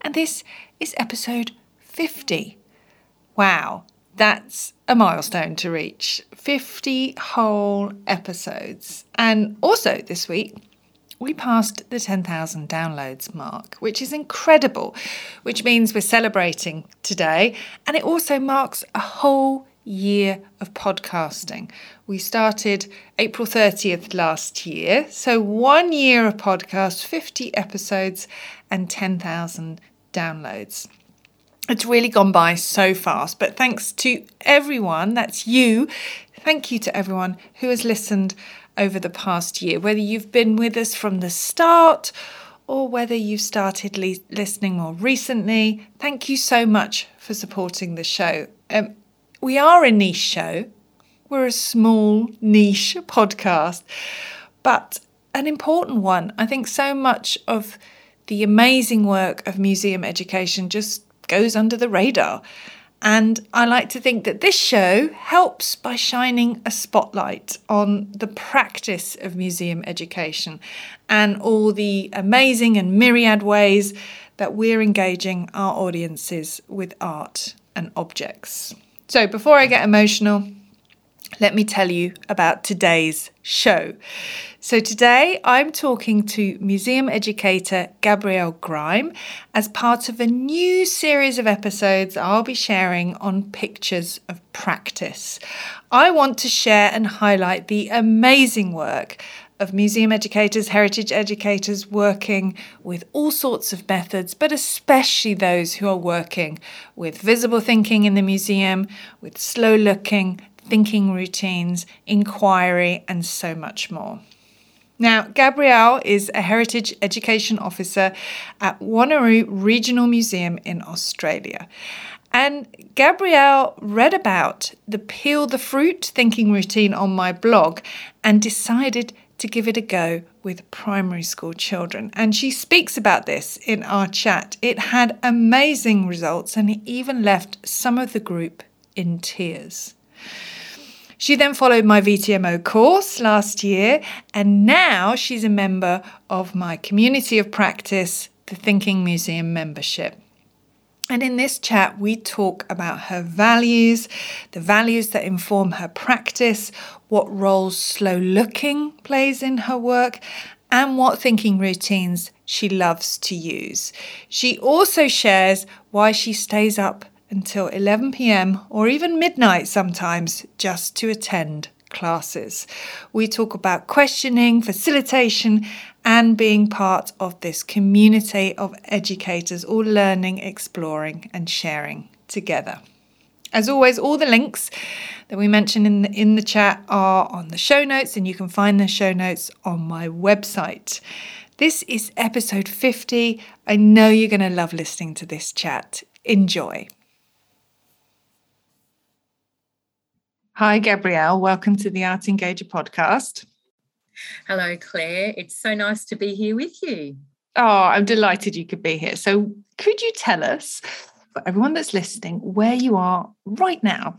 and this is episode 50. Wow, that's a milestone to reach 50 whole episodes. And also this week, we passed the 10,000 downloads mark, which is incredible, which means we're celebrating today. And it also marks a whole year of podcasting. We started April 30th last year. So, one year of podcast, 50 episodes, and 10,000 downloads. It's really gone by so fast, but thanks to everyone, that's you, thank you to everyone who has listened over the past year, whether you've been with us from the start or whether you've started li- listening more recently. Thank you so much for supporting the show. Um, we are a niche show, we're a small niche podcast, but an important one. I think so much of the amazing work of museum education just goes under the radar. And I like to think that this show helps by shining a spotlight on the practice of museum education and all the amazing and myriad ways that we're engaging our audiences with art and objects. So, before I get emotional, let me tell you about today's show. So, today I'm talking to museum educator Gabrielle Grime as part of a new series of episodes I'll be sharing on pictures of practice. I want to share and highlight the amazing work of museum educators, heritage educators working with all sorts of methods, but especially those who are working with visible thinking in the museum, with slow looking, thinking routines, inquiry, and so much more. Now, Gabrielle is a Heritage Education Officer at Wanneroo Regional Museum in Australia. And Gabrielle read about the peel the fruit thinking routine on my blog and decided to give it a go with primary school children. And she speaks about this in our chat. It had amazing results and it even left some of the group in tears. She then followed my VTMO course last year, and now she's a member of my community of practice, the Thinking Museum membership. And in this chat, we talk about her values, the values that inform her practice, what role slow looking plays in her work, and what thinking routines she loves to use. She also shares why she stays up until 11 pm or even midnight sometimes just to attend classes. We talk about questioning, facilitation, and being part of this community of educators all learning, exploring, and sharing together. As always, all the links that we mentioned in the, in the chat are on the show notes, and you can find the show notes on my website. This is episode 50. I know you're going to love listening to this chat. Enjoy. Hi, Gabrielle. Welcome to the Art Engager podcast. Hello, Claire. It's so nice to be here with you. Oh, I'm delighted you could be here. So, could you tell us, for everyone that's listening, where you are right now?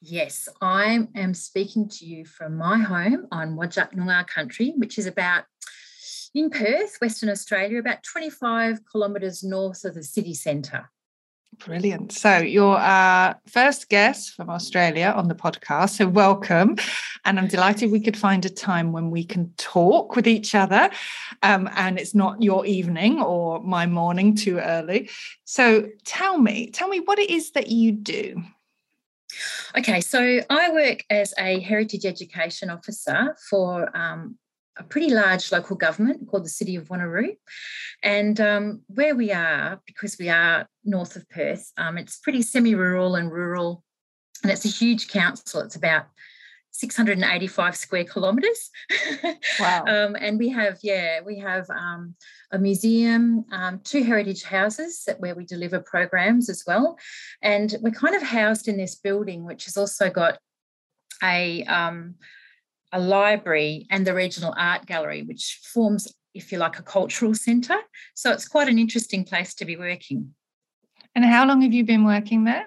Yes, I am speaking to you from my home on Whadjuk Noongar country, which is about in Perth, Western Australia, about 25 kilometres north of the city centre. Brilliant. So, you're our first guest from Australia on the podcast. So, welcome. And I'm delighted we could find a time when we can talk with each other. Um, and it's not your evening or my morning too early. So, tell me, tell me what it is that you do. Okay, so I work as a heritage education officer for um, a pretty large local government called the City of Wanneroo. And um, where we are, because we are north of Perth, um, it's pretty semi rural and rural. And it's a huge council. It's about 685 square kilometres. Wow. um, and we have, yeah, we have um, a museum, um, two heritage houses where we deliver programs as well. And we're kind of housed in this building, which has also got a, um, a library and the regional art gallery, which forms, if you like, a cultural centre. So it's quite an interesting place to be working. And how long have you been working there?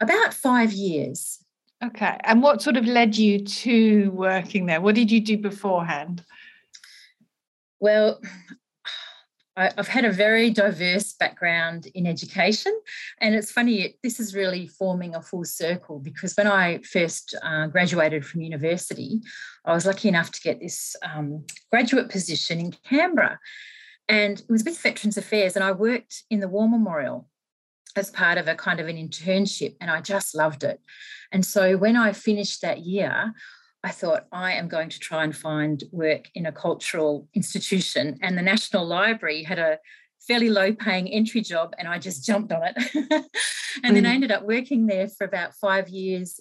About five years. Okay. And what sort of led you to working there? What did you do beforehand? Well, I, have had a very diverse background in education. And it's funny, this is really forming a full circle because when I first uh, graduated from university, I was lucky enough to get this um, graduate position in Canberra. And it was with Veterans Affairs, and I worked in the War Memorial as part of a kind of an internship, and I just loved it. And so when I finished that year, I thought I am going to try and find work in a cultural institution. And the National Library had a fairly low paying entry job, and I just jumped on it. and then I mm. ended up working there for about five years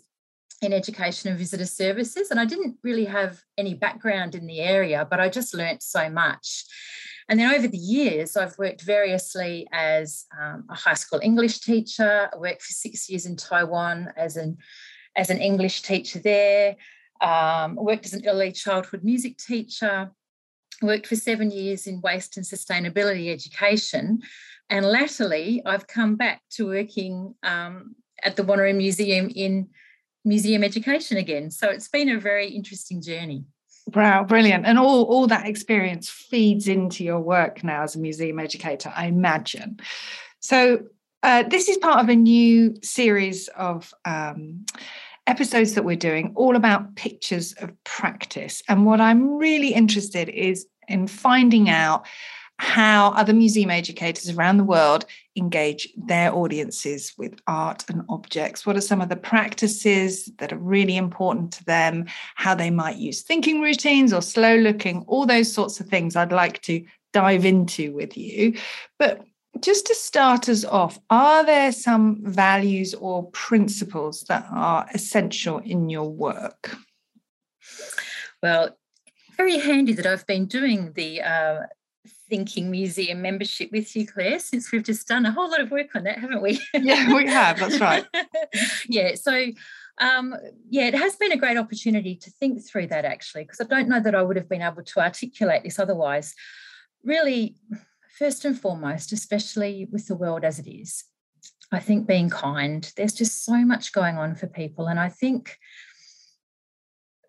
in education and visitor services. And I didn't really have any background in the area, but I just learnt so much. And then over the years, I've worked variously as um, a high school English teacher. I worked for six years in Taiwan as an as an English teacher there. Um, worked as an early childhood music teacher. Worked for seven years in waste and sustainability education. And latterly, I've come back to working um, at the Wanneroo Museum in museum education again. So it's been a very interesting journey. Wow, brilliant. And all, all that experience feeds into your work now as a museum educator, I imagine. So, uh, this is part of a new series of um, episodes that we're doing, all about pictures of practice. And what I'm really interested is in finding out how other museum educators around the world engage their audiences with art and objects. What are some of the practices that are really important to them? How they might use thinking routines or slow looking, all those sorts of things I'd like to dive into with you. But just to start us off, are there some values or principles that are essential in your work? Well, very handy that I've been doing the uh, Thinking Museum membership with you, Claire, since we've just done a whole lot of work on that, haven't we? yeah, we have. That's right. yeah. So, um, yeah, it has been a great opportunity to think through that actually, because I don't know that I would have been able to articulate this otherwise. Really, first and foremost, especially with the world as it is, I think being kind, there's just so much going on for people. And I think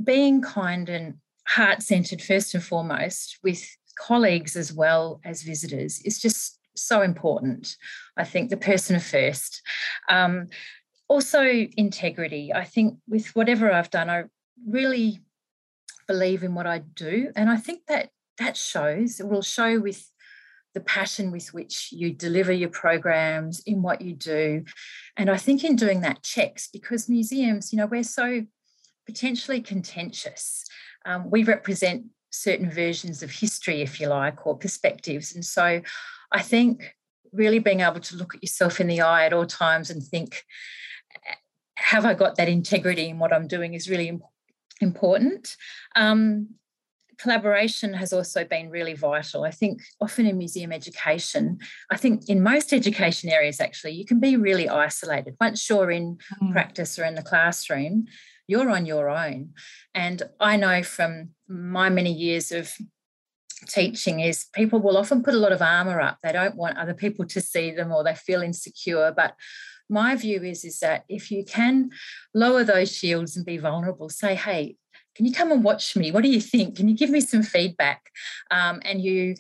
being kind and heart centered, first and foremost, with colleagues as well as visitors is just so important. I think the person first. Um, also, integrity. I think with whatever I've done, I really believe in what I do. And I think that that shows, it will show with the passion with which you deliver your programs in what you do. And I think in doing that checks because museums, you know, we're so potentially contentious. Um, we represent certain versions of history, if you like, or perspectives. And so I think really being able to look at yourself in the eye at all times and think, have I got that integrity in what I'm doing is really important. Um, collaboration has also been really vital. I think often in museum education, I think in most education areas actually, you can be really isolated. Once you're in mm. practice or in the classroom, you're on your own. And I know from my many years of teaching is people will often put a lot of armor up. They don't want other people to see them or they feel insecure. But my view is, is that if you can lower those shields and be vulnerable, say, hey, can you come and watch me? What do you think? Can you give me some feedback? Um, and you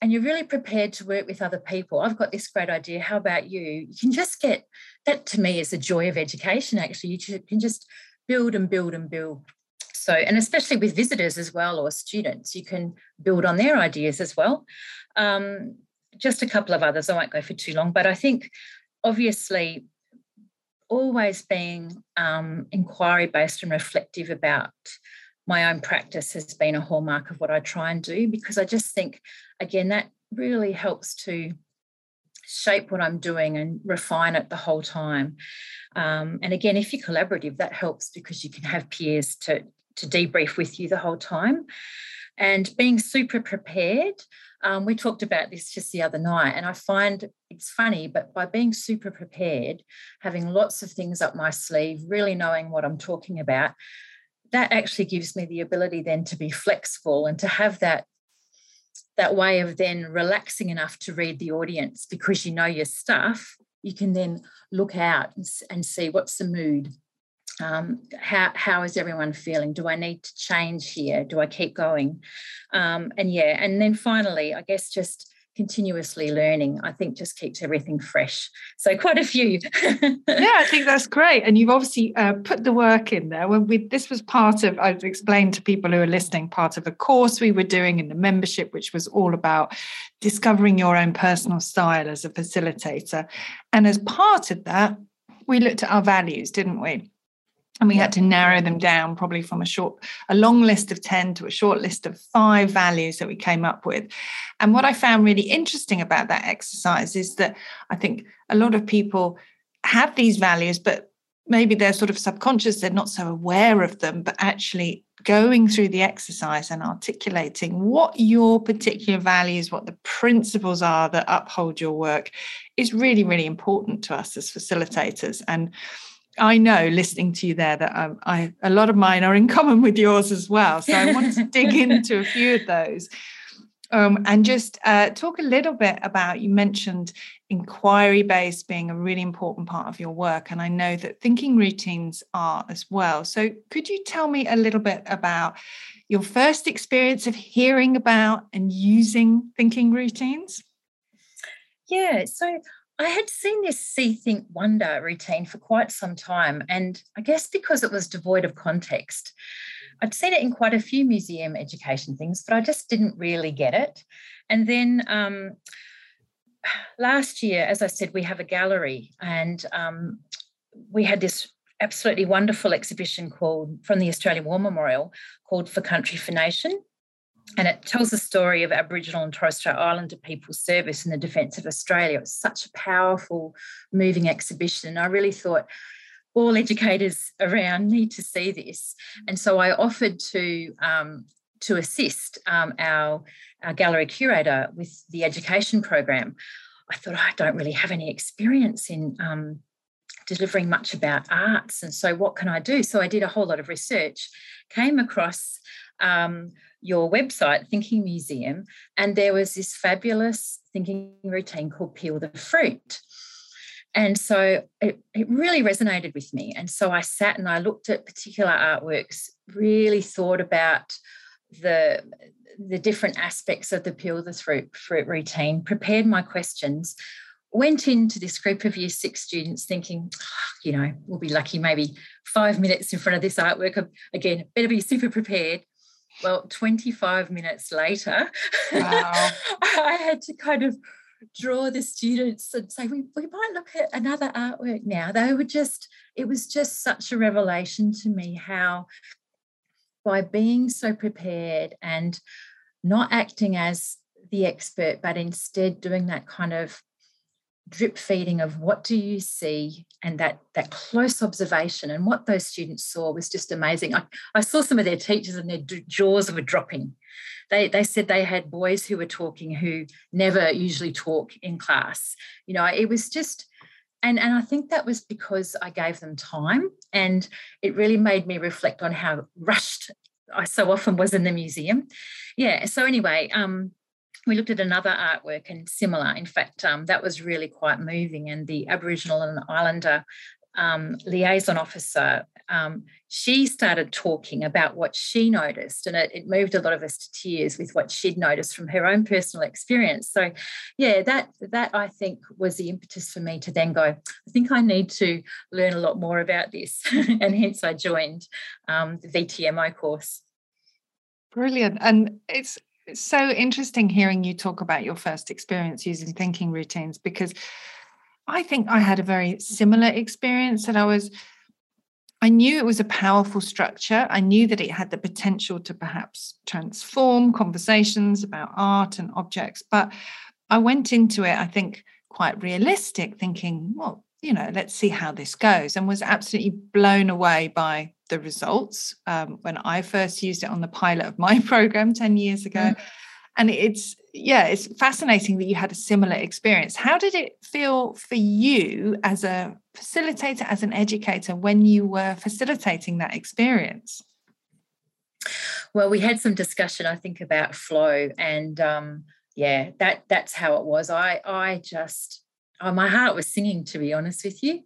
and you're really prepared to work with other people. I've got this great idea. How about you? You can just get that to me is the joy of education, actually. You can just build and build and build. So, and especially with visitors as well or students, you can build on their ideas as well. Um, just a couple of others, I won't go for too long, but I think obviously always being um, inquiry based and reflective about my own practice has been a hallmark of what I try and do because I just think, again, that really helps to shape what I'm doing and refine it the whole time. Um, and again, if you're collaborative, that helps because you can have peers to, to debrief with you the whole time. And being super prepared, um, we talked about this just the other night, and I find it's funny, but by being super prepared, having lots of things up my sleeve, really knowing what I'm talking about, that actually gives me the ability then to be flexible and to have that that way of then relaxing enough to read the audience because you know your stuff you can then look out and, and see what's the mood um, how how is everyone feeling do i need to change here do i keep going um, and yeah and then finally i guess just continuously learning, I think just keeps everything fresh. So quite a few. yeah, I think that's great. And you've obviously uh, put the work in there. When we this was part of, I've explained to people who are listening, part of a course we were doing in the membership, which was all about discovering your own personal style as a facilitator. And as part of that, we looked at our values, didn't we? And we had to narrow them down probably from a short a long list of 10 to a short list of five values that we came up with. And what i found really interesting about that exercise is that i think a lot of people have these values but maybe they're sort of subconscious they're not so aware of them but actually going through the exercise and articulating what your particular values what the principles are that uphold your work is really really important to us as facilitators. And I know listening to you there that um, I a lot of mine are in common with yours as well. So I wanted to dig into a few of those. Um, and just uh, talk a little bit about you mentioned inquiry based being a really important part of your work and i know that thinking routines are as well so could you tell me a little bit about your first experience of hearing about and using thinking routines yeah so I had seen this see, think, wonder routine for quite some time. And I guess because it was devoid of context, I'd seen it in quite a few museum education things, but I just didn't really get it. And then um, last year, as I said, we have a gallery and um, we had this absolutely wonderful exhibition called from the Australian War Memorial called For Country for Nation and it tells the story of Aboriginal and Torres Strait Islander people's service in the defence of Australia. It was such a powerful, moving exhibition. I really thought all educators around need to see this. And so I offered to um, to assist um, our, our gallery curator with the education program. I thought I don't really have any experience in um, delivering much about arts, and so what can I do? So I did a whole lot of research, came across um, your website, Thinking Museum, and there was this fabulous thinking routine called Peel the Fruit. And so it, it really resonated with me. And so I sat and I looked at particular artworks, really thought about the, the different aspects of the Peel the Fruit, fruit routine, prepared my questions, went into this group of year six students thinking, oh, you know, we'll be lucky maybe five minutes in front of this artwork. Again, better be super prepared. Well, 25 minutes later, wow. I had to kind of draw the students and say, we, we might look at another artwork now. They were just, it was just such a revelation to me how by being so prepared and not acting as the expert, but instead doing that kind of drip feeding of what do you see and that that close observation and what those students saw was just amazing. I, I saw some of their teachers and their jaws were dropping. They, they said they had boys who were talking who never usually talk in class. You know it was just and and i think that was because i gave them time and it really made me reflect on how rushed i so often was in the museum. Yeah so anyway um we looked at another artwork and similar. In fact, um, that was really quite moving. And the Aboriginal and Islander um, liaison officer, um, she started talking about what she noticed, and it, it, moved a lot of us to tears with what she'd noticed from her own personal experience. So, yeah, that that I think was the impetus for me to then go. I think I need to learn a lot more about this, and hence I joined um, the VTMO course. Brilliant, and it's it's so interesting hearing you talk about your first experience using thinking routines because I think I had a very similar experience that I was I knew it was a powerful structure. I knew that it had the potential to perhaps transform conversations about art and objects, but I went into it I think quite realistic, thinking, well, you know, let's see how this goes, and was absolutely blown away by the results um, when I first used it on the pilot of my program 10 years ago. Mm. And it's, yeah, it's fascinating that you had a similar experience. How did it feel for you as a facilitator, as an educator, when you were facilitating that experience? Well, we had some discussion, I think, about flow, and um, yeah, that that's how it was. I I just oh, my heart was singing, to be honest with you.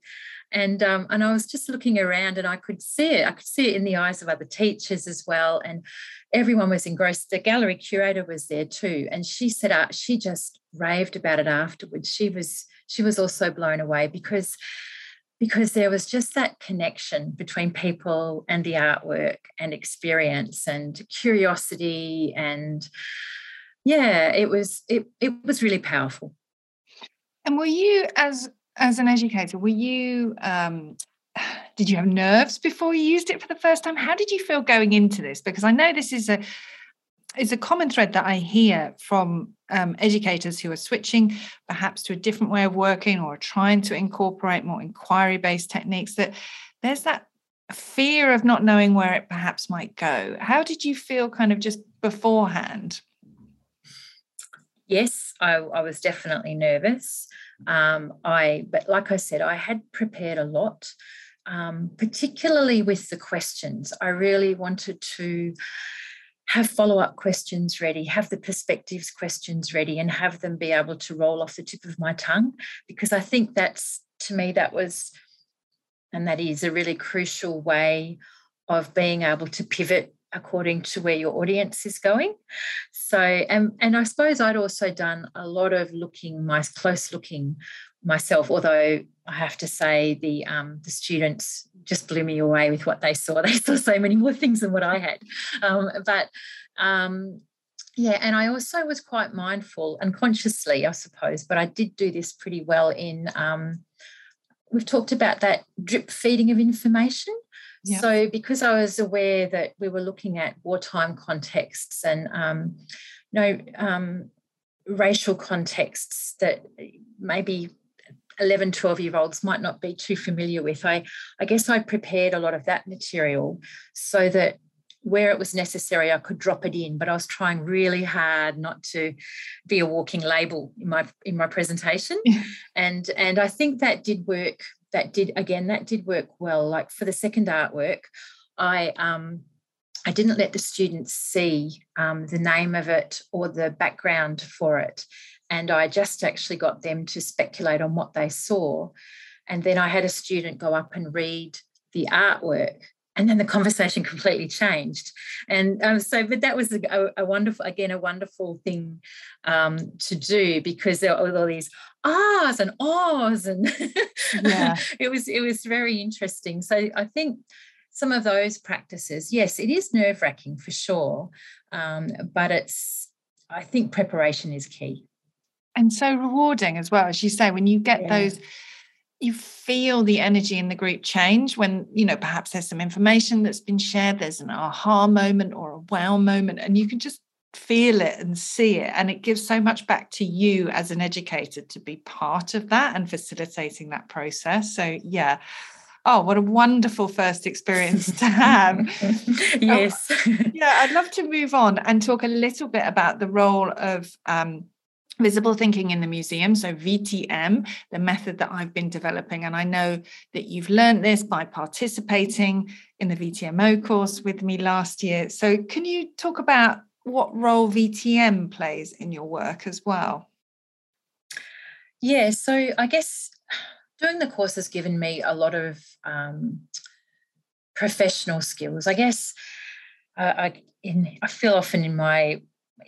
And um, and I was just looking around and I could see it. I could see it in the eyes of other teachers as well. And everyone was engrossed. The gallery curator was there too. And she said uh, she just raved about it afterwards. She was she was also blown away because because there was just that connection between people and the artwork and experience and curiosity and yeah it was it, it was really powerful and were you, as as an educator, were you? Um, did you have nerves before you used it for the first time? How did you feel going into this? Because I know this is a is a common thread that I hear from um, educators who are switching perhaps to a different way of working or trying to incorporate more inquiry based techniques. That there's that fear of not knowing where it perhaps might go. How did you feel kind of just beforehand? Yes, I, I was definitely nervous. Um, I, but like I said, I had prepared a lot, um, particularly with the questions. I really wanted to have follow up questions ready, have the perspectives questions ready, and have them be able to roll off the tip of my tongue. Because I think that's, to me, that was, and that is a really crucial way of being able to pivot according to where your audience is going. So, and, and I suppose I'd also done a lot of looking, my close looking myself, although I have to say the um, the students just blew me away with what they saw. They saw so many more things than what I had. Um, but um, yeah, and I also was quite mindful and consciously, I suppose, but I did do this pretty well in um, we've talked about that drip feeding of information. So, because I was aware that we were looking at wartime contexts and, um, you know, um, racial contexts that maybe 11, 12 year olds might not be too familiar with, I, I guess I prepared a lot of that material so that where it was necessary, I could drop it in. But I was trying really hard not to be a walking label in my in my presentation, and and I think that did work that did again that did work well. Like for the second artwork i um i didn't let the students see um, the name of it or the background for it. And i just actually got them to speculate on what they saw. And then i had a student go up and read the artwork and then the conversation completely changed and um, so but that was a, a, wonderful again a wonderful thing um, to do because there were all these ahs and ahs and yeah. it was it was very interesting so i think some of those practices yes it is nerve-wracking for sure um, but it's i think preparation is key and so rewarding as well as you say when you get yeah. those you feel the energy in the group change when you know perhaps there's some information that's been shared there's an aha moment or a wow moment and you can just feel it and see it and it gives so much back to you as an educator to be part of that and facilitating that process. So yeah. Oh what a wonderful first experience to have. Yes. yeah i'd love to move on and talk a little bit about the role of um, Visible thinking in the museum, so VTM, the method that I've been developing. And I know that you've learned this by participating in the VTMO course with me last year. So, can you talk about what role VTM plays in your work as well? Yeah, so I guess doing the course has given me a lot of um, professional skills. I guess uh, I, in, I feel often in my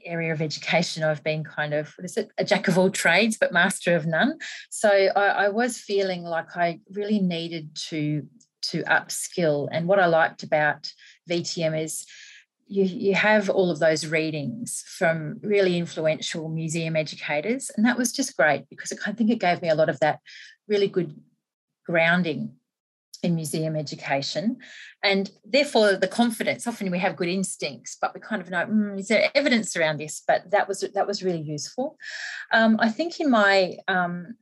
area of education, I've been kind of what is it, a jack of all trades, but master of none. So I, I was feeling like I really needed to to upskill. And what I liked about VTM is you, you have all of those readings from really influential museum educators. And that was just great because I think it gave me a lot of that really good grounding in museum education and therefore the confidence often we have good instincts but we kind of know mm, is there evidence around this but that was that was really useful um, i think in my um,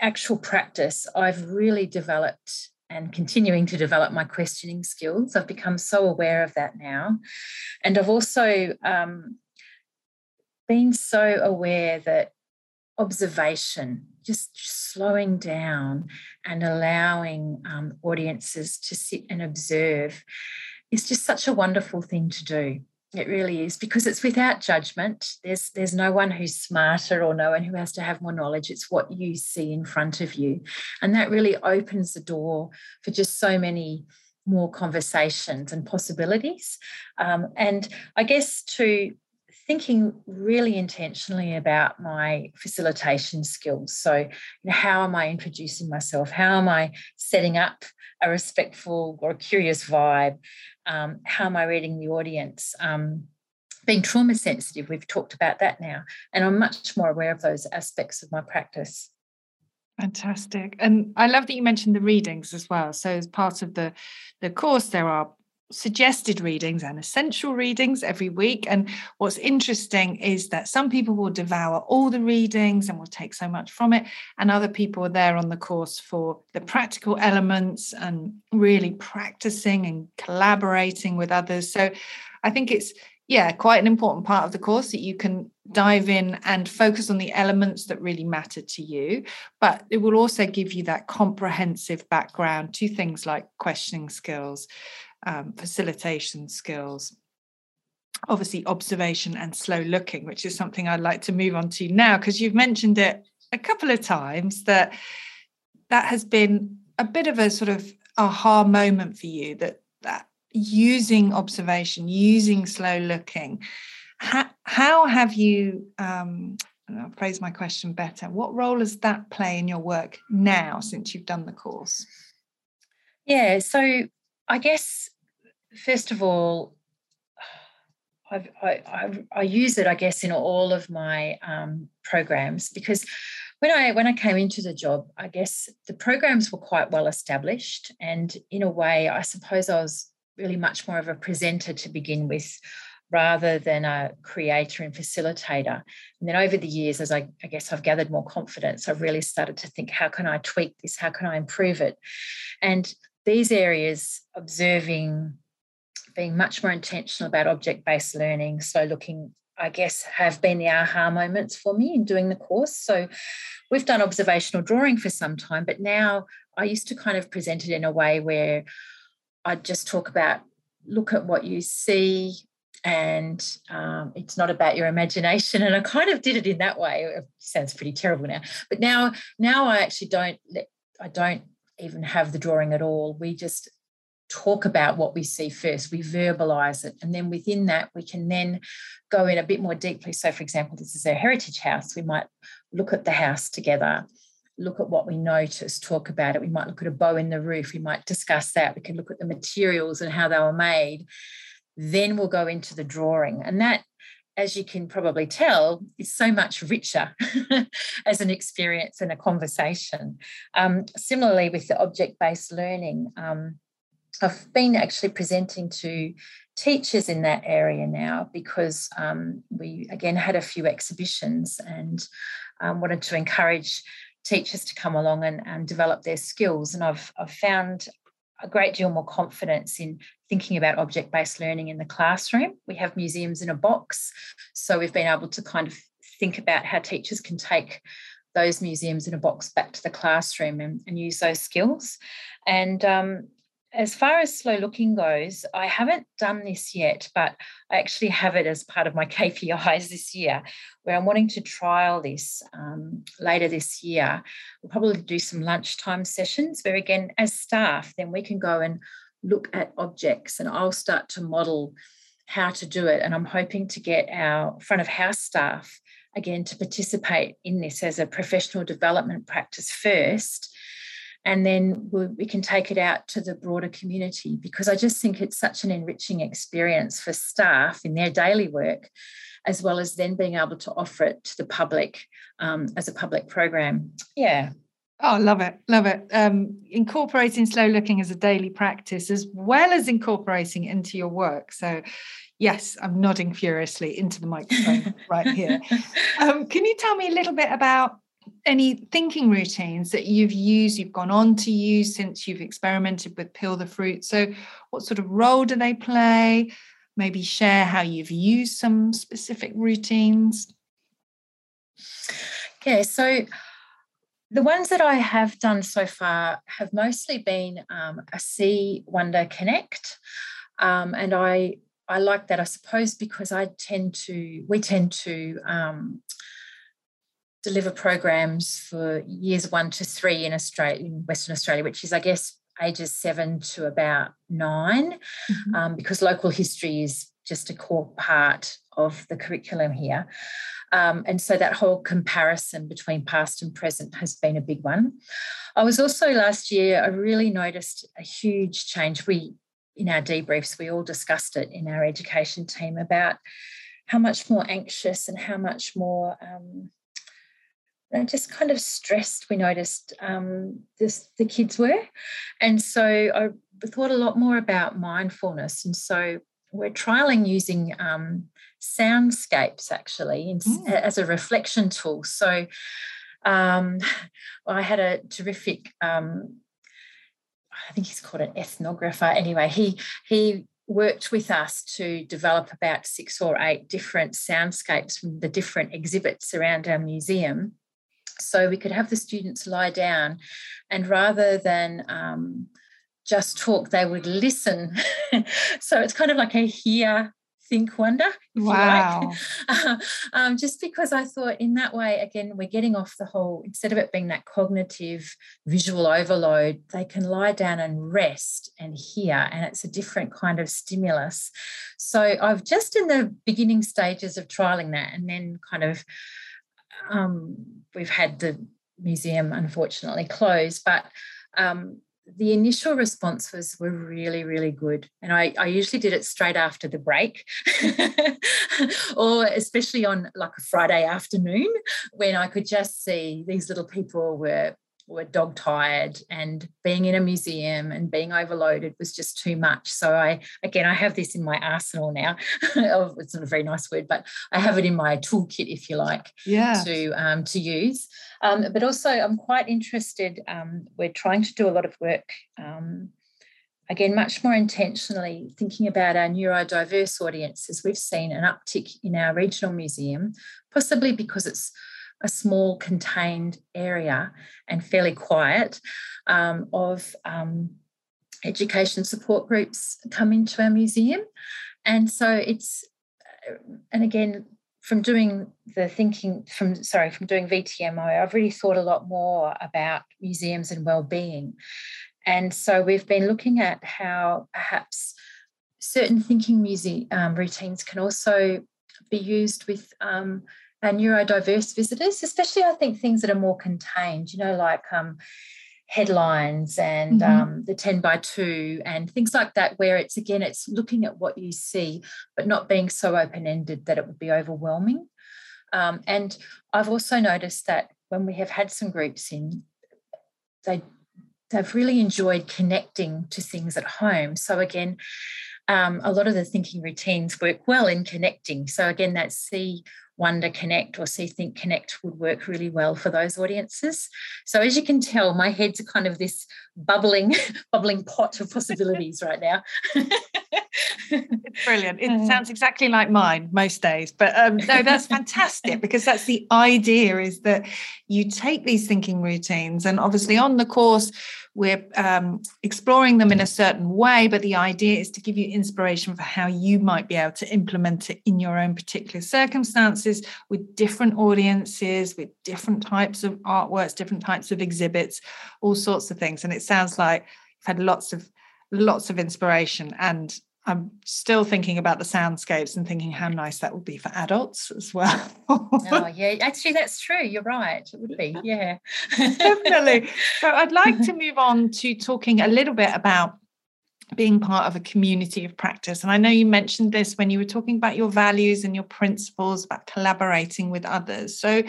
actual practice, I've really developed and continuing to develop my questioning skills. I've become so aware of that now. And I've also um, been so aware that observation, just slowing down and allowing um, audiences to sit and observe, is just such a wonderful thing to do. It really is because it's without judgment. There's there's no one who's smarter or no one who has to have more knowledge. It's what you see in front of you, and that really opens the door for just so many more conversations and possibilities. Um, and I guess to thinking really intentionally about my facilitation skills. So, you know, how am I introducing myself? How am I setting up a respectful or curious vibe? Um, how am I reading the audience? Um, being trauma sensitive, we've talked about that now, and I'm much more aware of those aspects of my practice. Fantastic. And I love that you mentioned the readings as well. So as part of the the course, there are suggested readings and essential readings every week. And what's interesting is that some people will devour all the readings and will take so much from it, and other people are there on the course for the practical elements and really practicing and collaborating with others. So I think it's yeah, quite an important part of the course that you can dive in and focus on the elements that really matter to you. But it will also give you that comprehensive background to things like questioning skills, um, facilitation skills, obviously observation and slow looking, which is something I'd like to move on to now because you've mentioned it a couple of times that that has been a bit of a sort of aha moment for you that that using observation, using slow looking. How, how have you um, I'll phrase my question better. What role does that play in your work now since you've done the course? Yeah, so I guess first of all, I've, I, I, I use it, I guess, in all of my um, programs because when I when I came into the job, I guess the programs were quite well established, and in a way, I suppose I was really much more of a presenter to begin with, rather than a creator and facilitator. And then over the years, as I, I guess I've gathered more confidence, I've really started to think, how can I tweak this? How can I improve it? And these areas, observing, being much more intentional about object based learning, so looking, I guess, have been the aha moments for me in doing the course. So we've done observational drawing for some time, but now I used to kind of present it in a way where I'd just talk about look at what you see, and um, it's not about your imagination. And i kind of did it in that way. It sounds pretty terrible now but now now i actually don't let i don't even have the drawing at all. We just talk about what we see first, we verbalize it. And then within that, we can then go in a bit more deeply. So, for example, this is a heritage house. We might look at the house together, look at what we notice, talk about it. We might look at a bow in the roof. We might discuss that. We can look at the materials and how they were made. Then we'll go into the drawing. And that as you can probably tell, is so much richer as an experience and a conversation. Um, similarly, with the object based learning, um, I've been actually presenting to teachers in that area now because um, we again had a few exhibitions and um, wanted to encourage teachers to come along and, and develop their skills. And I've, I've found a great deal more confidence in thinking about object based learning in the classroom. We have museums in a box, so we've been able to kind of think about how teachers can take those museums in a box back to the classroom and, and use those skills. And um, as far as slow looking goes, I haven't done this yet, but I actually have it as part of my KPIs this year, where I'm wanting to trial this um, later this year. We'll probably do some lunchtime sessions where, again, as staff, then we can go and look at objects and I'll start to model how to do it. And I'm hoping to get our front of house staff again to participate in this as a professional development practice first and then we can take it out to the broader community because I just think it's such an enriching experience for staff in their daily work, as well as then being able to offer it to the public um, as a public program. Yeah. Oh, love it, love it. Um, incorporating slow looking as a daily practice, as well as incorporating into your work. So, yes, I'm nodding furiously into the microphone right here. Um, can you tell me a little bit about any thinking routines that you've used, you've gone on to use since you've experimented with Peel the Fruit? So, what sort of role do they play? Maybe share how you've used some specific routines. Yeah, so the ones that I have done so far have mostly been um, a See Wonder Connect, um, and I I like that I suppose because I tend to we tend to um, deliver programs for years one to three in Australia in Western Australia, which is I guess ages seven to about 9 mm-hmm. um, because local history is just a core part of the curriculum here. Um, and so that whole comparison between past and present has been a big one. I was also last year, I really noticed a huge change. We, in our debriefs, we all discussed it in our education team about how much more anxious and how much more um, just kind of stressed we noticed um, this, the kids were. And so I thought a lot more about mindfulness. And so we're trialing using um, soundscapes actually in, mm. as a reflection tool. So um, I had a terrific, um, I think he's called an ethnographer. Anyway, he he worked with us to develop about six or eight different soundscapes from the different exhibits around our museum. So we could have the students lie down, and rather than um, just talk, they would listen. so it's kind of like a hear, think, wonder. wow. Like. um, just because I thought in that way, again, we're getting off the whole, instead of it being that cognitive visual overload, they can lie down and rest and hear, and it's a different kind of stimulus. So I've just in the beginning stages of trialing that, and then kind of um, we've had the museum unfortunately closed, but um, the initial responses were really, really good. And I, I usually did it straight after the break, or especially on like a Friday afternoon when I could just see these little people were were dog tired and being in a museum and being overloaded was just too much. So I again I have this in my arsenal now. it's not a very nice word, but I have it in my toolkit, if you like, yeah. to um, to use. Um, but also I'm quite interested. Um, we're trying to do a lot of work. Um, again, much more intentionally thinking about our neurodiverse audiences. We've seen an uptick in our regional museum, possibly because it's a small contained area and fairly quiet um, of um, education support groups come into our museum. And so it's, uh, and again, from doing the thinking from sorry from doing VTMO, I've really thought a lot more about museums and well-being, and so we've been looking at how perhaps certain thinking music um, routines can also be used with um, our neurodiverse visitors, especially I think things that are more contained, you know, like um, headlines and mm-hmm. um, the 10 by 2 and things like that, where it's again, it's looking at what you see, but not being so open ended that it would be overwhelming. Um, and I've also noticed that when we have had some groups in, they they've really enjoyed connecting to things at home. So again, um, a lot of the thinking routines work well in connecting. So again, that see Wonder Connect or See Think Connect would work really well for those audiences. So as you can tell, my head's kind of this bubbling, bubbling pot of possibilities right now. it's brilliant. It uh, sounds exactly like mine most days. But um, no, that's fantastic because that's the idea is that you take these thinking routines and obviously on the course we're um, exploring them in a certain way, but the idea is to give you inspiration for how you might be able to implement it in your own particular circumstances with different audiences, with different types of artworks, different types of exhibits, all sorts of things. And it sounds like you've had lots of lots of inspiration and I'm still thinking about the soundscapes and thinking how nice that would be for adults as well. oh, yeah. Actually, that's true. You're right. It would be. Yeah. Definitely. So I'd like to move on to talking a little bit about being part of a community of practice. And I know you mentioned this when you were talking about your values and your principles about collaborating with others. So,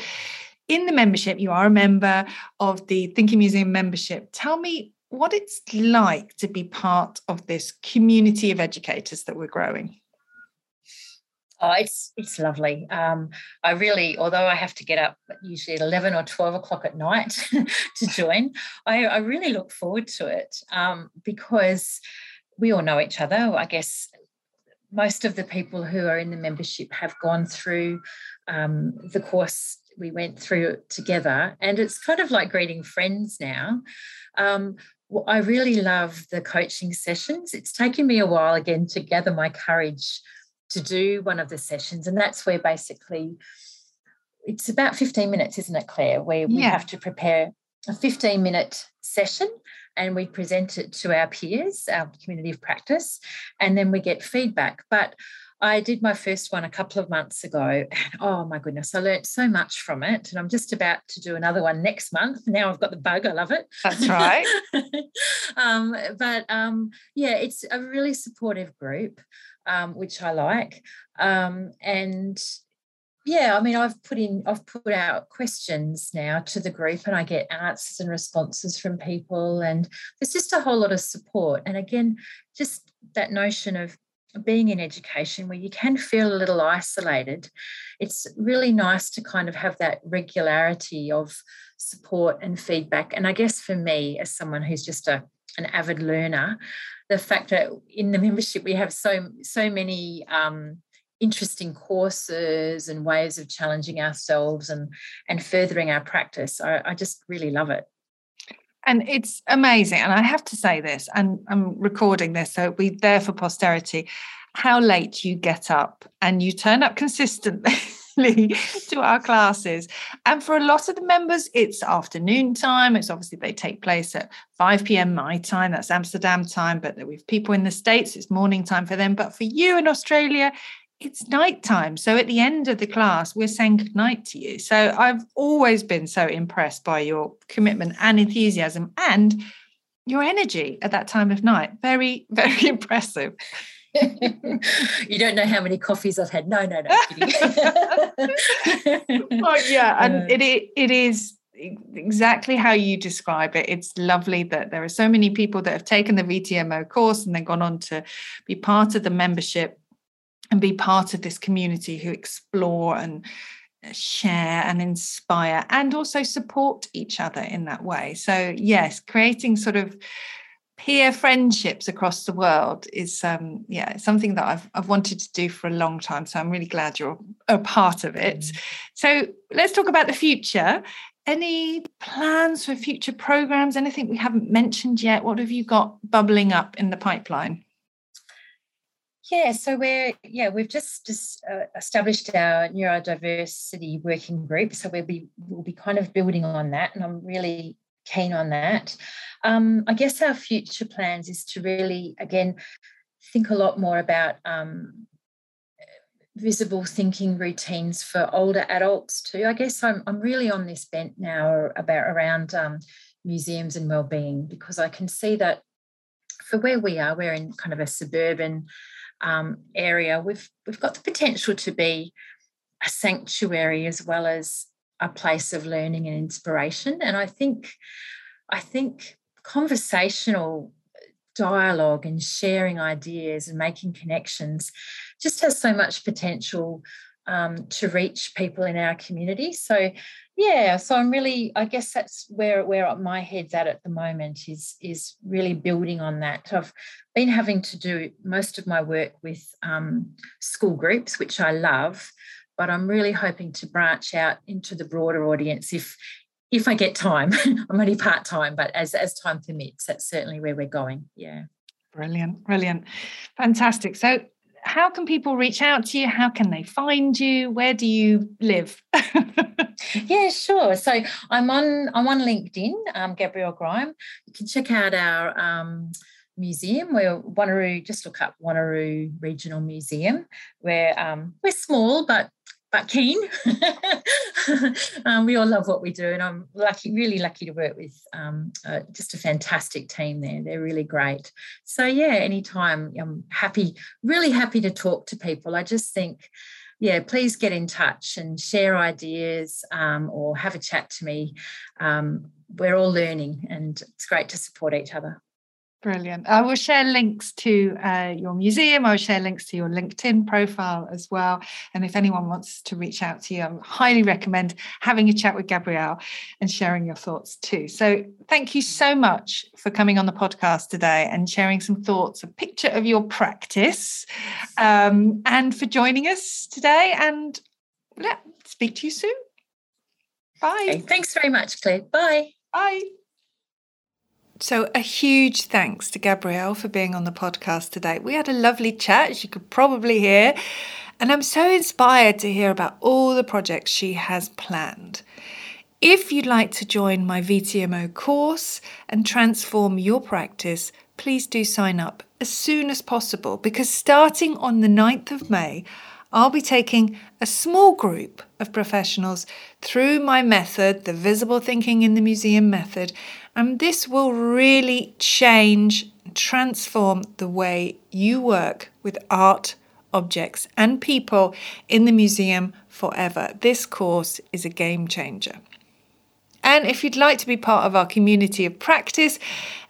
in the membership, you are a member of the Thinking Museum membership. Tell me what it's like to be part of this community of educators that we're growing. Oh, it's it's lovely. Um, I really, although I have to get up usually at eleven or twelve o'clock at night to join, I, I, really look forward to it um, because we all know each other. I guess most of the people who are in the membership have gone through um, the course we went through together, and it's kind of like greeting friends now. Um, I really love the coaching sessions. It's taken me a while again to gather my courage to do one of the sessions. And that's where basically it's about 15 minutes, isn't it, Claire? Where we yeah. have to prepare a 15 minute session and we present it to our peers, our community of practice, and then we get feedback. But I did my first one a couple of months ago, and oh my goodness, I learned so much from it. And I'm just about to do another one next month. Now I've got the bug, I love it. That's right. um, but um, yeah, it's a really supportive group um, which I like. Um, and yeah, I mean, I've put in, I've put out questions now to the group and I get answers and responses from people. And there's just a whole lot of support. And again, just that notion of being in education where you can feel a little isolated, it's really nice to kind of have that regularity of support and feedback. And I guess for me, as someone who's just a an avid learner, the fact that in the membership we have so so many um, interesting courses and ways of challenging ourselves and and furthering our practice. I, I just really love it. And it's amazing. And I have to say this, and I'm recording this, so it'll be there for posterity. How late you get up and you turn up consistently. to our classes. And for a lot of the members, it's afternoon time. It's obviously they take place at 5 p.m. my time, that's Amsterdam time. But with people in the States, it's morning time for them. But for you in Australia, it's nighttime. So at the end of the class, we're saying goodnight to you. So I've always been so impressed by your commitment and enthusiasm and your energy at that time of night. Very, very impressive. you don't know how many coffees I've had. No, no, no. oh, yeah, and um, it it is exactly how you describe it. It's lovely that there are so many people that have taken the VTMO course and then gone on to be part of the membership and be part of this community who explore and share and inspire and also support each other in that way. So, yes, creating sort of peer friendships across the world is um yeah something that I've I've wanted to do for a long time so I'm really glad you're a part of it. Mm. so let's talk about the future. Any plans for future programs? Anything we haven't mentioned yet? What have you got bubbling up in the pipeline yeah, so we're yeah we've just just uh, established our neurodiversity working group, so we'll be we'll be kind of building on that, and I'm really keen on that. Um, I guess our future plans is to really, again, think a lot more about um, visible thinking routines for older adults too. I guess I'm, I'm really on this bent now about around um, museums and well-being because I can see that for where we are, we're in kind of a suburban um, area. We've we've got the potential to be a sanctuary as well as a place of learning and inspiration. And I think, I think conversational dialogue and sharing ideas and making connections just has so much potential um, to reach people in our community. So yeah, so I'm really, I guess that's where where my head's at at the moment is is really building on that. I've been having to do most of my work with um, school groups, which I love, but I'm really hoping to branch out into the broader audience if if I get time. I'm only part time, but as as time permits, that's certainly where we're going. Yeah. Brilliant, brilliant, fantastic. So, how can people reach out to you? How can they find you? Where do you live? yeah, sure. So I'm on I'm on LinkedIn, um, Gabrielle Grime. You can check out our um, museum. We're Wanneroo, just look up Wanneroo Regional Museum. We're um, we're small, but but keen. um, we all love what we do, and I'm lucky, really lucky to work with um, uh, just a fantastic team there. They're really great. So yeah, anytime I'm happy, really happy to talk to people. I just think, yeah, please get in touch and share ideas um, or have a chat to me. Um, we're all learning, and it's great to support each other. Brilliant. I will share links to uh, your museum. I will share links to your LinkedIn profile as well. And if anyone wants to reach out to you, I highly recommend having a chat with Gabrielle and sharing your thoughts too. So thank you so much for coming on the podcast today and sharing some thoughts, a picture of your practice, um, and for joining us today. And yeah, speak to you soon. Bye. Okay, thanks very much, Claire. Bye. Bye. So, a huge thanks to Gabrielle for being on the podcast today. We had a lovely chat, as you could probably hear, and I'm so inspired to hear about all the projects she has planned. If you'd like to join my VTMO course and transform your practice, please do sign up as soon as possible because starting on the 9th of May, I'll be taking a small group of professionals through my method, the Visible Thinking in the Museum method, and this will really change, and transform the way you work with art, objects, and people in the museum forever. This course is a game changer. And if you'd like to be part of our community of practice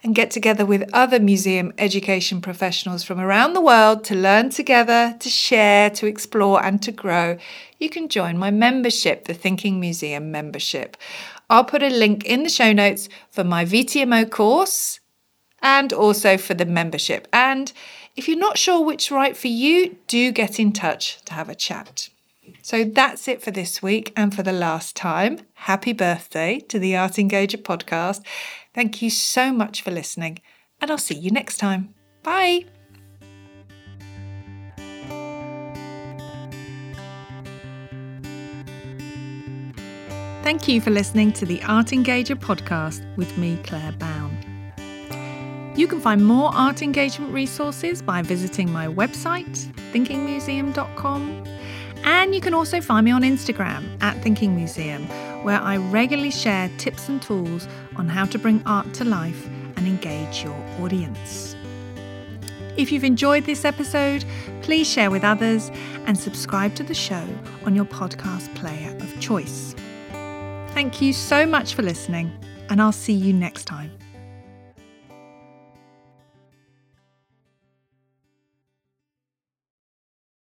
and get together with other museum education professionals from around the world to learn together, to share, to explore, and to grow, you can join my membership, the Thinking Museum membership. I'll put a link in the show notes for my VTMO course and also for the membership. And if you're not sure which right for you, do get in touch to have a chat. So that's it for this week and for the last time. Happy birthday to the Art Engager podcast. Thank you so much for listening, and I'll see you next time. Bye. Thank you for listening to the Art Engager podcast with me, Claire Bown. You can find more art engagement resources by visiting my website, thinkingmuseum.com and you can also find me on Instagram at Thinking Museum, where I regularly share tips and tools on how to bring art to life and engage your audience. If you've enjoyed this episode, please share with others and subscribe to the show on your podcast player of choice. Thank you so much for listening, and I'll see you next time.